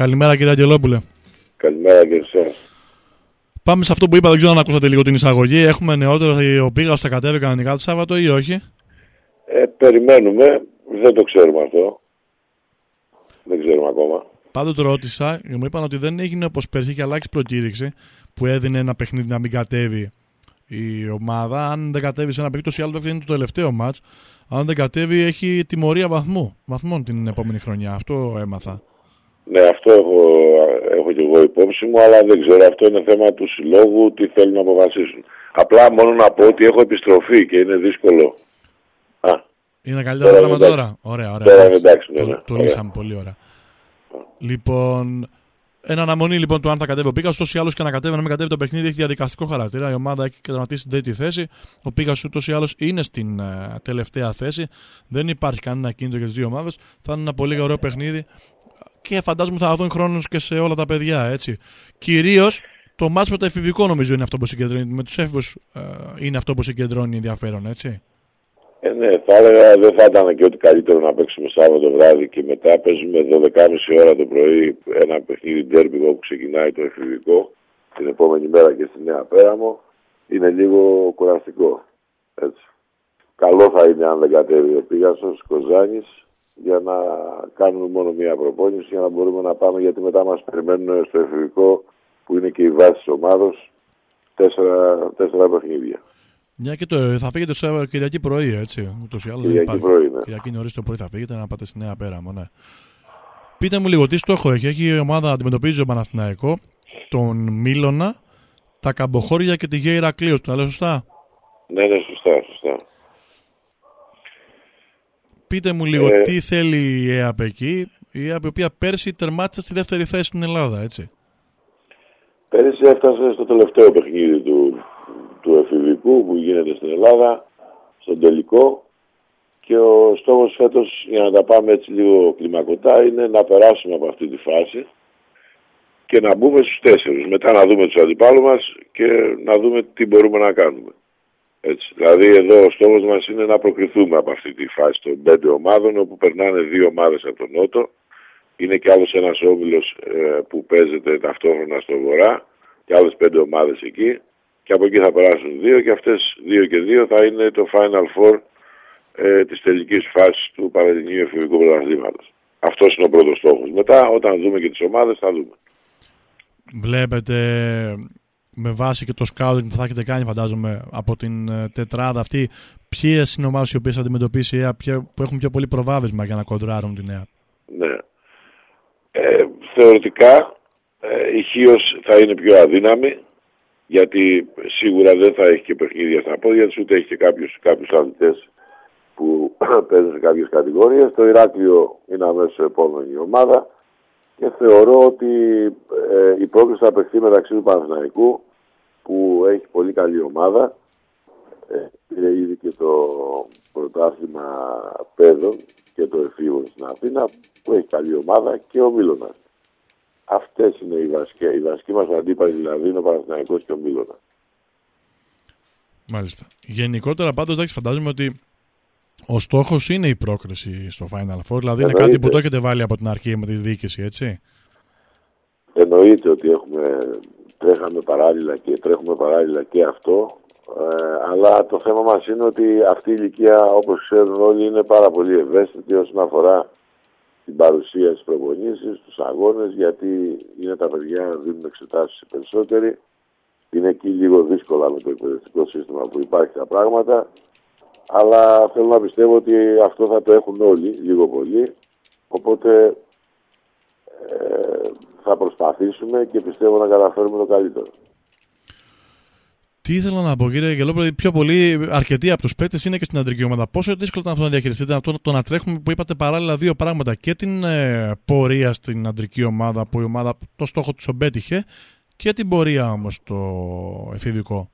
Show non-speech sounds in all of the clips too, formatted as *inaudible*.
Καλημέρα κύριε Αγγελόπουλε. Καλημέρα και εσάς. Πάμε σε αυτό που είπα, δεν ξέρω αν ακούσατε λίγο την εισαγωγή. Έχουμε νεότερο, ο Πίγας θα κατέβει κανονικά το Σάββατο ή όχι; Ε, περιμένουμε, δεν το ξέρουμε αυτό. Δεν ξέρουμε ακόμα. Πάντοτε ρώτησα και μου είπαν ότι δεν έγινε όπως πέρσι και αλλάξει προκήρυξη που έδινε ένα παιχνίδι να μην κατέβει η ομάδα. Αν δεν κατέβει σε ένα παιχνίδι, τόσο ή άλλο είναι το τελευταίο μάτς. Αν δεν κατέβει, έχει τιμωρία βαθμού, βαθμών την επόμενη χρονιά. Αυτό έμαθα. Ναι, αυτό έχω, έχω και εγώ υπόψη μου, αλλά δεν ξέρω. Αυτό είναι θέμα του συλλόγου, τι θέλουν να αποφασίσουν. Απλά μόνο να πω ότι έχω επιστροφή και είναι δύσκολο. Α, είναι καλύτερα Τώρα πράγματα εντάξει. τώρα. Ωραία, ωραία. Τώρα είναι εντάξει, ναι, Το, ναι. το Ωραία. λύσαμε πολύ ωραία. Λοιπόν, εν αναμονή λοιπόν του αν θα κατέβει ο Πίγας, ούτως ή άλλως και να κατέβει, να μην κατέβει το παιχνίδι έχει διαδικαστικό χαρακτήρα. Η ομάδα έχει καταματήσει την τρίτη θέση. Ο Πίγας ούτως ή άλλως είναι στην ε, τελευταία θέση. Δεν υπάρχει κανένα κίνητο για τις δύο ομάδες. Θα είναι ένα πολύ ωραίο παιχνίδι και φαντάζομαι θα δουν χρόνος και σε όλα τα παιδιά. Έτσι. Κυρίως το μάτς με το εφηβικό νομίζω είναι αυτό που συγκεντρώνει. Με τους έφηβους είναι αυτό που συγκεντρώνει ενδιαφέρον, έτσι. Ε, ναι, θα έλεγα δεν θα ήταν και ότι καλύτερο να παίξουμε Σάββατο βράδυ και μετά παίζουμε 12.30 ώρα το πρωί ένα παιχνίδι ντέρμπι που ξεκινάει το εφηβικό την επόμενη μέρα και στη Νέα Πέραμο. Είναι λίγο κουραστικό. Έτσι. Καλό θα είναι αν δεν κατέβει ο Πίγασος, Κοζάνης, για να κάνουμε μόνο μία προπόνηση για να μπορούμε να πάμε γιατί μετά μας περιμένουν στο εφηβικό που είναι και η βάση της ομάδος τέσσερα, τέσσερα παιχνίδια. Μια και το, θα φύγετε σε Κυριακή πρωί, έτσι. Ούτως ή άλλως δεν Κυριακή υπάρχει. πρωί, ναι. Κυριακή νωρίς το πρωί θα φύγετε να πάτε στη Νέα Πέραμο, ναι. Πείτε μου λίγο τι στόχο έχει. Έχει η ομάδα αντιμετωπίζει ο Παναθηναϊκό, τον Μίλωνα, τα Καμποχώρια και τη Γέη Ηρακλείου. Το λέω σωστά; Ναι, ναι, σωστά, σωστά. Πείτε μου λίγο Ε, τι θέλει η ΕΑΠ εκεί. Η ΕΑΠ η οποία πέρσι τερμάτισε στη δεύτερη θέση στην Ελλάδα, έτσι. Πέρυσι έφτασε στο τελευταίο παιχνίδι του, του εφηβικού που γίνεται στην Ελλάδα, στον τελικό και ο στόχος φέτος, για να τα πάμε έτσι λίγο κλιμακωτά, είναι να περάσουμε από αυτή τη φάση και να μπούμε στους τέσσερις. Μετά να δούμε τους αντιπάλους μας και να δούμε τι μπορούμε να κάνουμε. Έτσι. Δηλαδή εδώ ο στόχος μας είναι να προκριθούμε από αυτή τη φάση των πέντε ομάδων όπου περνάνε δύο ομάδες από τον Νότο είναι και άλλος ένας όμιλος ε, που παίζεται ταυτόχρονα στο βορρά και άλλες πέντε ομάδες εκεί και από εκεί θα περάσουν δύο και αυτές δύο και δύο θα είναι το Final Four ε, της τελικής φάσης του Πανελληνίου Εφηβικού Πρωταθλήματος. Αυτός είναι ο πρώτος στόχος. Μετά όταν δούμε και τις ομάδες θα δούμε. Βλέπετε με βάση και το scouting που θα έχετε κάνει, φαντάζομαι, από την ε, τετράδα αυτή, ποιες είναι ομάδες οι οποίες θα αντιμετωπίσει η ΕΑΠ ποια- που έχουν πιο πολύ προβάδισμα για να κοντράρουν την ΕΑΠ. Ναι. Ε, θεωρητικά ε, η Χίος θα είναι πιο αδύναμη γιατί σίγουρα δεν θα έχει και παιχνίδια στα πόδια της ούτε έχει και κάποιους, κάποιους αθλητές που *clears throat* παίζουν σε κάποιες κατηγορίες. Το Ηράκλειο είναι αμέσως επόμενη ομάδα και θεωρώ ότι ε, η πρόκληση θα απεχθεί μεταξύ του Παναθηναϊκού που έχει πολύ καλή ομάδα ε, πήρε ήδη και το πρωτάθλημα παιδών και το εφήβων στην Αθήνα που έχει καλή ομάδα και ο Μίλωνας. Αυτές είναι οι βασικοί, οι βασικοί μας αντίπαλοι δηλαδή είναι ο Παναθηναϊκός και ο Μίλωνας. Μάλιστα. Γενικότερα πάντως εντάξει φαντάζομαι ότι ο στόχος είναι η πρόκριση στο Final Four, δηλαδή είναι Εννοείται. κάτι που το έχετε βάλει από την αρχή με τη διοίκηση, έτσι; Εννοείται ότι έχουμε, τρέχαμε παράλληλα και τρέχουμε παράλληλα και αυτό. Ε, αλλά το θέμα μας είναι ότι αυτή η ηλικία όπως ξέρουν όλοι είναι πάρα πολύ ευαίσθητη όσον αφορά την παρουσία στις προπονήσεις, τους αγώνες γιατί είναι τα παιδιά δίνουν εξετάσεις οι περισσότεροι. Είναι εκεί λίγο δύσκολα με το εκπαιδευτικό σύστημα που υπάρχει τα πράγματα. Αλλά θέλω να πιστεύω ότι αυτό θα το έχουν όλοι λίγο πολύ. Οπότε ε, θα προσπαθήσουμε και πιστεύω να καταφέρουμε το καλύτερο. Τι ήθελα να πω, κύριε Γελόπουλο, πιο πολύ αρκετοί από τους παίκτες είναι και στην αντρική ομάδα. Πόσο δύσκολο ήταν αυτό να διαχειριστείτε αυτό το να τρέχουμε που είπατε παράλληλα δύο πράγματα. Και την ε, πορεία στην αντρική ομάδα που η ομάδα το στόχο του πέτυχε και την πορεία όμως το εφηβικό.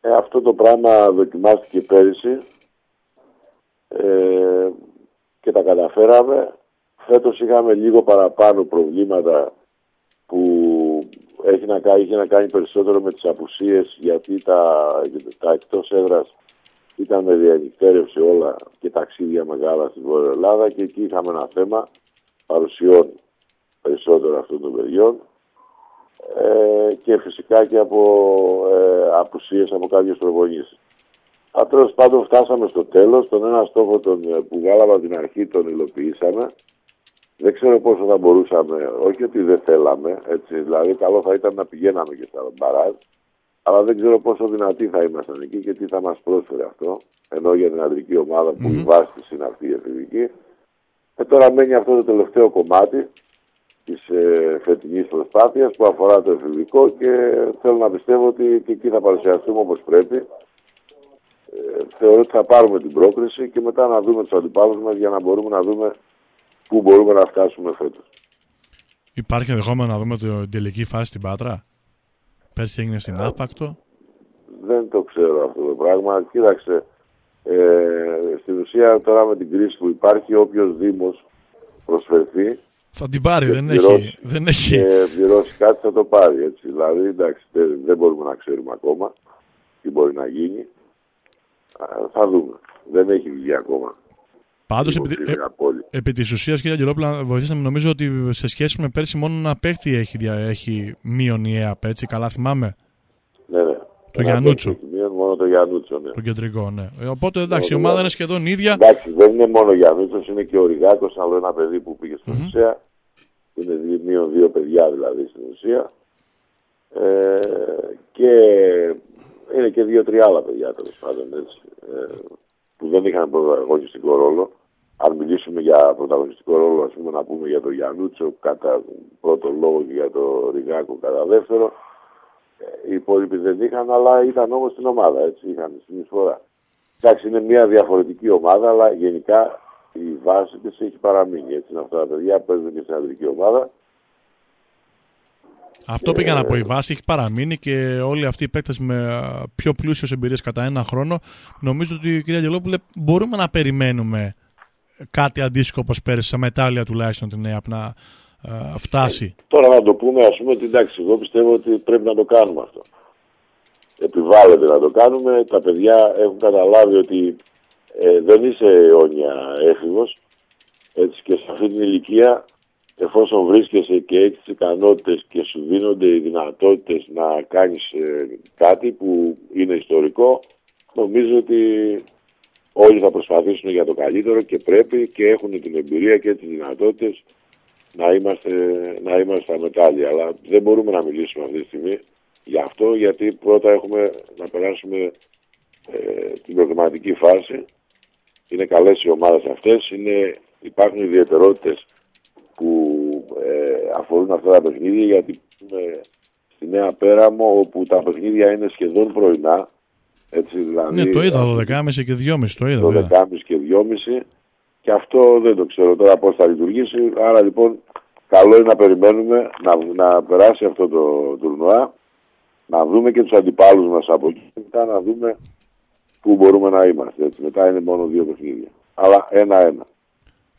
Ε, αυτό το πράγμα δοκιμάστηκε πέρυσι ε, και τα καταφέραμε. Φέτος είχαμε λίγο παραπάνω προβλήματα που έχει να κάνει, είχε να κάνει περισσότερο με τις απουσίες γιατί τα, τα εκτός έδρας ήταν με διανυκτέρευση όλα και ταξίδια μεγάλα στην Βόρεια Ελλάδα και εκεί είχαμε ένα θέμα παρουσιών περισσότερο περισσότερο αυτών των παιδιών ε, και φυσικά και από ε, απουσίες από κάποιες προπονήσεις. Τέλο πάντων φτάσαμε στο τέλος, τον ένα στόχο τον, ε, που βγάλαμε την αρχή τον υλοποιήσαμε. Δεν ξέρω πόσο θα μπορούσαμε, όχι ότι δεν θέλαμε, έτσι, δηλαδή καλό θα ήταν να πηγαίναμε και στα μπαράζ, αλλά δεν ξέρω πόσο δυνατοί θα ήμασταν εκεί και τι θα μας πρόσφερε αυτό, ενώ για την αντρική ομάδα που mm-hmm. η βάση της είναι αυτή η εφηβική. Και τώρα μένει αυτό το τελευταίο κομμάτι της ε, φετινής προσπάθειας που αφορά το εφηβικό και θέλω να πιστεύω ότι και εκεί θα παρουσιαστούμε όπως πρέπει. Ε, θεωρώ ότι θα πάρουμε την πρόκριση και μετά να δούμε τους αντιπάλους μας για να μπορούμε να δούμε πού μπορούμε να φτάσουμε φέτος. Υπάρχει ενδεχόμενο να δούμε την τελική φάση στην Πάτρα; Πέρσι έγινε στην Άπακτο. Δεν το ξέρω αυτό το πράγμα. Κοίταξε, ε, στην ουσία τώρα με την κρίση που υπάρχει, όποιος Δήμος προσφερθεί. Θα την πάρει, δεν, έχει, δεν έχει. Και πληρώσει κάτι θα το πάρει. Έτσι. Δηλαδή, εντάξει, δεν, μπορούμε να ξέρουμε ακόμα τι μπορεί να γίνει. Θα δούμε. Δεν έχει βγει ακόμα. Πάντως, επί, ε, επί της ουσίας, κύριε Αγγελόπουλα, βοηθήσαμε νομίζω ότι σε σχέση με πέρσι μόνο ένα παίχτη έχει, έχει μείον η ΕΑΠ, έτσι. Καλά θυμάμαι; Ναι, ναι. Το Γιανούτσο. Μόνο το Γιανούτσο, ναι. Το κεντρικό, ναι. Ε, οπότε εντάξει, η ομάδα είναι σχεδόν ίδια. Εντάξει, δεν είναι μόνο ο Γιανούτσο, είναι και ο Ριγάκο, άλλο ένα παιδί που πήγε στην mm-hmm. ουσία. Είναι μείον δύο παιδιά δηλαδή στην ουσία. Ε, και είναι και δύο-τρία άλλα παιδιά τέλος πάντων έτσι. Ε, που δεν είχαν πρωταγωνιστικό ρόλο. Αν μιλήσουμε για πρωταγωνιστικό ρόλο, ας πούμε, να πούμε για τον Γιανούτσο κατά πρώτο λόγο και για τον Ριγάκο κατά δεύτερο. Οι υπόλοιποι δεν είχαν, αλλά ήταν όμως στην ομάδα, έτσι, είχαν εισφορά. Εντάξει, είναι μια διαφορετική ομάδα, αλλά γενικά η βάση της έχει παραμείνει. Έτσι είναι αυτά τα παιδιά που παίζουν και στην αντρική ομάδα. Αυτό πήγα να πω. Η βάση έχει παραμείνει και όλοι αυτοί οι παίκτες με πιο πλούσιες εμπειρίες κατά ένα χρόνο. Νομίζω ότι, κυρία Αγγελόπουλε, μπορούμε να περιμένουμε κάτι αντίστοιχο όπως πέρυσι, σε μετάλλια τουλάχιστον την ΕΑΠ να φτάσει. Ε, τώρα να το πούμε, ας πούμε, ότι εντάξει, εγώ πιστεύω ότι πρέπει να το κάνουμε αυτό. Επιβάλλεται να το κάνουμε. Τα παιδιά έχουν καταλάβει ότι ε, δεν είσαι αιώνια έφηβος. Έτσι και σε αυτή την ηλικία εφόσον βρίσκεσαι και έχεις τις ικανότητες και σου δίνονται οι δυνατότητες να κάνεις ε, κάτι που είναι ιστορικό, νομίζω ότι όλοι θα προσπαθήσουν για το καλύτερο και πρέπει και έχουν την εμπειρία και τις δυνατότητες να είμαστε, να είμαστε στα μετάλλια. Αλλά δεν μπορούμε να μιλήσουμε αυτή τη στιγμή γι' αυτό, γιατί πρώτα έχουμε να περάσουμε ε, την προγραμματική φάση. Είναι καλές οι ομάδες αυτές, είναι, υπάρχουν ιδιαιτερότητες που ε, αφορούν αυτά τα παιχνίδια γιατί είμαι στη Νέα Πέραμο όπου τα παιχνίδια είναι σχεδόν πρωινά. Έτσι, δηλαδή, ναι, το είδα 12.30 και 2.30 το είδα. 12.30 και 2.30 και αυτό δεν το ξέρω τώρα πώς θα λειτουργήσει. Άρα λοιπόν καλό είναι να περιμένουμε να, να περάσει αυτό το τουρνουά, να δούμε και τους αντιπάλους μας από εκεί και μετά να δούμε πού μπορούμε να είμαστε. Έτσι. Μετά είναι μόνο δύο παιχνίδια. Αλλά ένα-ένα.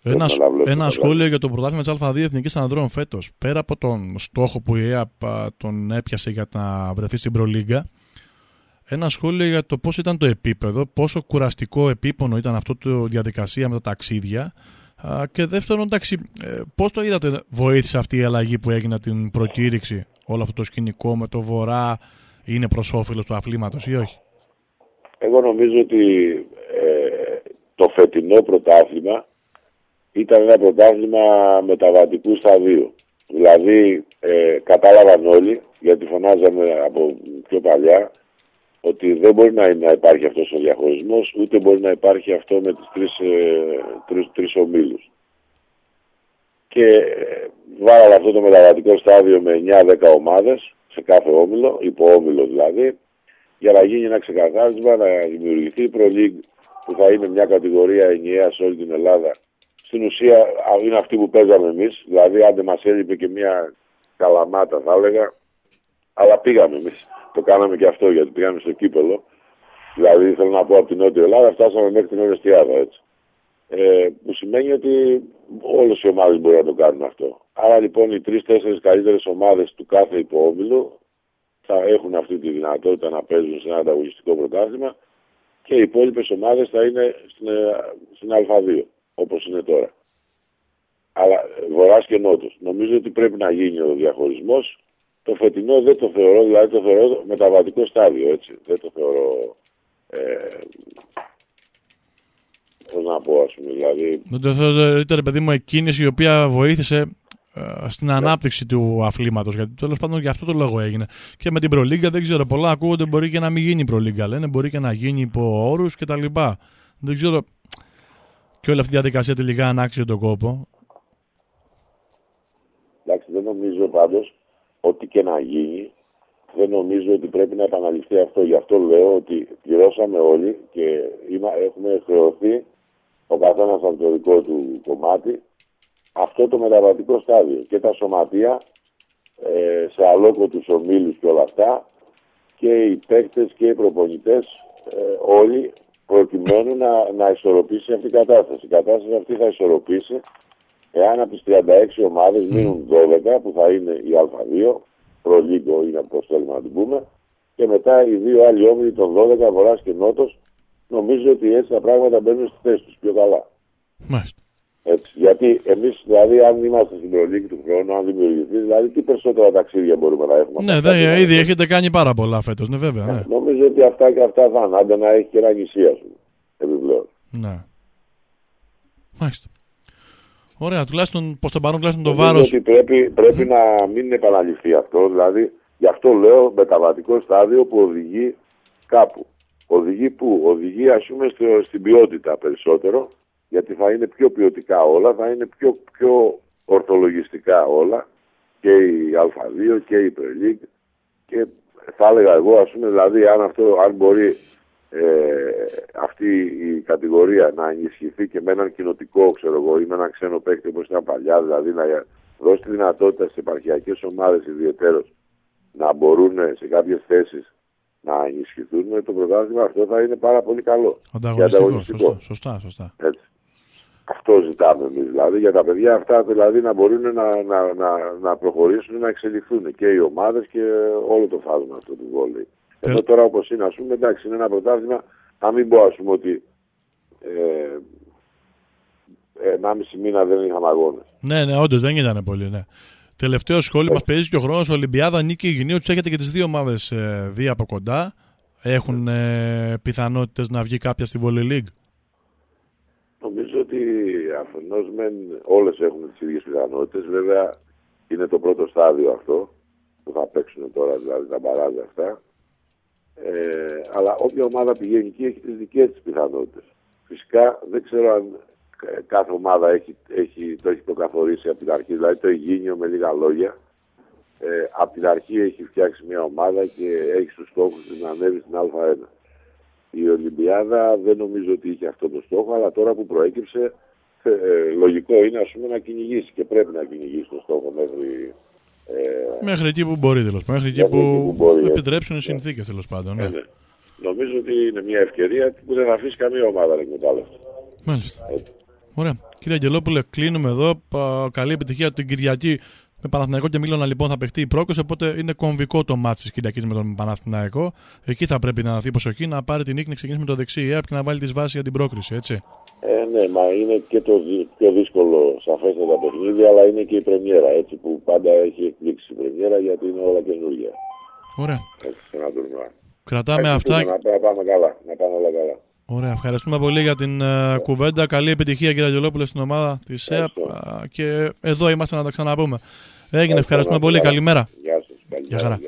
Ένα, ένα σχόλιο για το πρωτάθλημα της Α2 Εθνικής Αναδρόμων φέτος. Πέρα από τον στόχο που η ΕΑΠ τον έπιασε για να βρεθεί στην Προλίγκα, ένα σχόλιο για το πώς ήταν το επίπεδο, πόσο κουραστικό επίπονο ήταν αυτό το διαδικασία με τα ταξίδια. Και δεύτερον, εντάξει, ε, πώς το είδατε, βοήθησε αυτή η αλλαγή που έγινε την προκήρυξη, όλο αυτό το σκηνικό με το βορρά, είναι προς όφελος του αθλήματος ή όχι; Εγώ νομίζω ότι ε, το φετινό πρωτάθλημα ήταν ένα πρωτάθλημα μεταβατικού σταδίου. Δηλαδή ε, κατάλαβαν όλοι, γιατί φωνάζαμε από πιο παλιά, ότι δεν μπορεί να, να υπάρχει αυτός ο διαχωρισμός, ούτε μπορεί να υπάρχει αυτό με τις τρεις, ε, τρεις, τρεις ομίλους. Και ε, βάλαμε αυτό το μεταβατικό στάδιο με 9-10 ομάδες, σε κάθε όμιλο, υποόμιλο δηλαδή, για να γίνει ένα ξεκαθάρισμα, να δημιουργηθεί η Pro League, που θα είναι μια κατηγορία ενιαία σε όλη την Ελλάδα στην ουσία είναι αυτή που παίζαμε εμείς. Δηλαδή άντε μας έλειπε και μια καλαμάτα θα έλεγα. Αλλά πήγαμε εμείς. Το κάναμε και αυτό γιατί πήγαμε στο κύπελο. Δηλαδή θέλω να πω από την Νότια Ελλάδα φτάσαμε μέχρι την Ορεστιάδα έτσι. Ε, που σημαίνει ότι όλες οι ομάδες μπορούν να το κάνουν αυτό. Άρα λοιπόν οι τρει-τέσσερι καλύτερες ομάδες του κάθε υποόμιλου θα έχουν αυτή τη δυνατότητα να παίζουν σε ένα ανταγωνιστικό πρωτάθλημα και οι υπόλοιπες ομάδες θα είναι στην, ε, στην Α2 όπως είναι τώρα. αλλά βορράς και νότος. Νομίζω ότι πρέπει να γίνει ο διαχωρισμός. Το φετινό δεν το θεωρώ, δηλαδή το θεωρώ μεταβατικό στάδιο, έτσι. Δεν το θεωρώ ε, πώς να πω, ας πούμε, δηλαδή... Δεν το θεωρώ, ήταν, παιδί μου, εκκίνηση η οποία βοήθησε ε, στην ανάπτυξη του αθλήματος. Γιατί τέλος πάντων για αυτό το λόγο έγινε. Και με την Προλίγκα δεν ξέρω, πολλά ακούγονται μπορεί και να μην γίνει η Προλίγκα. Λένε μπορεί και να γίνει υπό όρους κτλ. Δεν ξέρω. Και όλη αυτή η διαδικασία τελικά αν άξιζε τον κόπο. Εντάξει, δεν νομίζω πάντως ότι και να γίνει, δεν νομίζω ότι πρέπει να επαναληφθεί αυτό. Γι' αυτό λέω ότι πληρώσαμε όλοι και έχουμε χρεωθεί ο καθένας από το δικό του κομμάτι αυτό το μεταβατικό στάδιο και τα σωματεία ε, σε αλόκοτους ομίλους και όλα αυτά και οι παίκτες και οι προπονητές ε, όλοι προκειμένου να, να ισορροπήσει αυτή η κατάσταση. Η κατάσταση αυτή θα ισορροπήσει εάν από τις 36 ομάδες μείνουν 12 που θα είναι η Α2, προλίγο είναι όπως θέλουμε να την πούμε και μετά οι δύο άλλοι όμιλοι των 12 Βορράς και Νότος νομίζω ότι έτσι τα πράγματα μπαίνουν στη θέση τους πιο καλά. Μάλιστα. Έτσι, γιατί εμείς, δηλαδή, αν είμαστε στην προλίκη του χρόνου, αν δημιουργηθείς, δηλαδή, τι περισσότερα ταξίδια μπορούμε να έχουμε. Ναι, δε, ήδη έχετε κάνει πάρα πολλά φέτος, ναι, βέβαια. Ναι. Νομίζω ότι αυτά και αυτά θα είναι. Άντε να έχει και ένα νησί, ας πούμε. Επιπλέον. Ναι. Μάλιστα. Ωραία, τουλάχιστον προς τον παρόν, τουλάχιστον το βάρος. ότι πρέπει, πρέπει να μην επαναληφθεί αυτό. Δηλαδή, γι' αυτό λέω μεταβατικό στάδιο που οδηγεί κάπου. Οδηγεί πού, οδηγεί ας πούμε στην ποιότητα περισσότερο γιατί θα είναι πιο ποιοτικά όλα, θα είναι πιο, πιο ορθολογιστικά όλα και η Α2 και η Πρελίκ και θα έλεγα εγώ ας πούμε δηλαδή αν, αυτό, αν μπορεί ε, αυτή η κατηγορία να ενισχυθεί και με έναν κοινοτικό ξέρω εγώ ή με έναν ξένο παίκτη όπως ήταν παλιά δηλαδή να δώσει τη δυνατότητα στις επαρχιακές ομάδες ιδιαίτερως να μπορούν σε κάποιες θέσεις να ενισχυθούν το πρωτάθλημα αυτό θα είναι πάρα πολύ καλό. Ανταγωνιστικός, σωστά, σωστά, σωστά. Έτσι. Αυτό ζητάμε εμείς δηλαδή για τα παιδιά αυτά δηλαδή να μπορούν να, να, να, να προχωρήσουν, να εξελιχθούν και οι ομάδες και όλο το φάσμα αυτό του βόλεϊ. Ε... Εδώ τώρα όπως είναι, ας πούμε, εντάξει, είναι ένα πρωτάθλημα, να μην πω ας πούμε ότι ε, 1,5 μήνα δεν είχαμε αγώνες. Ναι, ναι, όντως δεν ήταν πολύ, ναι. Τελευταίο σχόλιο μας παίζει και ο χρόνος Ολυμπιάδα νίκη Υγινή, ότι έχετε και τις δύο ομάδες ε, δει από κοντά. Έχουν ε, πιθανότητες να βγει κάποια στη Volley League. Νομίζω ότι αφενός μεν όλες έχουν τις ίδιες πιθανότητες. Βέβαια είναι το πρώτο στάδιο αυτό που θα παίξουν τώρα, δηλαδή τα μπαράζια αυτά. Ε, αλλά όποια ομάδα πηγαίνει εκεί έχει τις δικές της πιθανότητες. Φυσικά δεν ξέρω αν κάθε ομάδα έχει, έχει, το έχει προκαθορίσει από την αρχή. Δηλαδή το Αιγίνιο με λίγα λόγια. Ε, από την αρχή έχει φτιάξει μια ομάδα και έχει στους στόχους να ανέβει στην Α1. Η Ολυμπιάδα δεν νομίζω ότι είχε αυτό το στόχο, αλλά τώρα που προέκυψε, ε, λογικό είναι ας πούμε, να κυνηγήσει και πρέπει να κυνηγήσει το στόχο μέχρι. Ε, μέχρι εκεί που μπορεί τέλος πάντων. Μέχρι εκεί που, που επιτρέψουν οι συνθήκες τέλος πάντων. Ναι. Ε, ναι. Νομίζω ότι είναι μια ευκαιρία που δεν θα αφήσει καμία ομάδα να εκμετάλλευτεί. Μάλιστα. Ωραία. Κύριε Αγγελόπουλε, κλείνουμε εδώ. Καλή επιτυχία την Κυριακή με Παναθηναϊκό και Μίλωνα λοιπόν θα παιχτεί η πρόκληση, οπότε είναι κομβικό το μάτι της Κυριακής με τον Παναθηναϊκό. Εκεί θα πρέπει να δοθεί προσοχή, να πάρει την νίκη, να ξεκινήσει με το δεξί ΕΑΠ και να βάλει τις βάσεις για την πρόκριση, έτσι. Ε, ναι, μα είναι και το πιο δύσκολο σαφέστατα παιχνίδι, αλλά είναι και η πρεμιέρα, έτσι που πάντα έχει εκπλήξει η πρεμιέρα γιατί είναι όλα καινούργια. Ωραία. Έτσι, Κρατάμε έτσι, αυτά. Να, πάμε καλά, να πάμε όλα καλά. Ωραία, ευχαριστούμε πολύ για την uh, κουβέντα. Καλή επιτυχία κύριε Αγγελόπουλε στην ομάδα της ΕΑΠ. Και εδώ είμαστε να τα ξαναπούμε. Έγινε, ευχαριστούμε πολύ. Καλημέρα. Γεια σας. Καλημέρα. Γεια χαρά.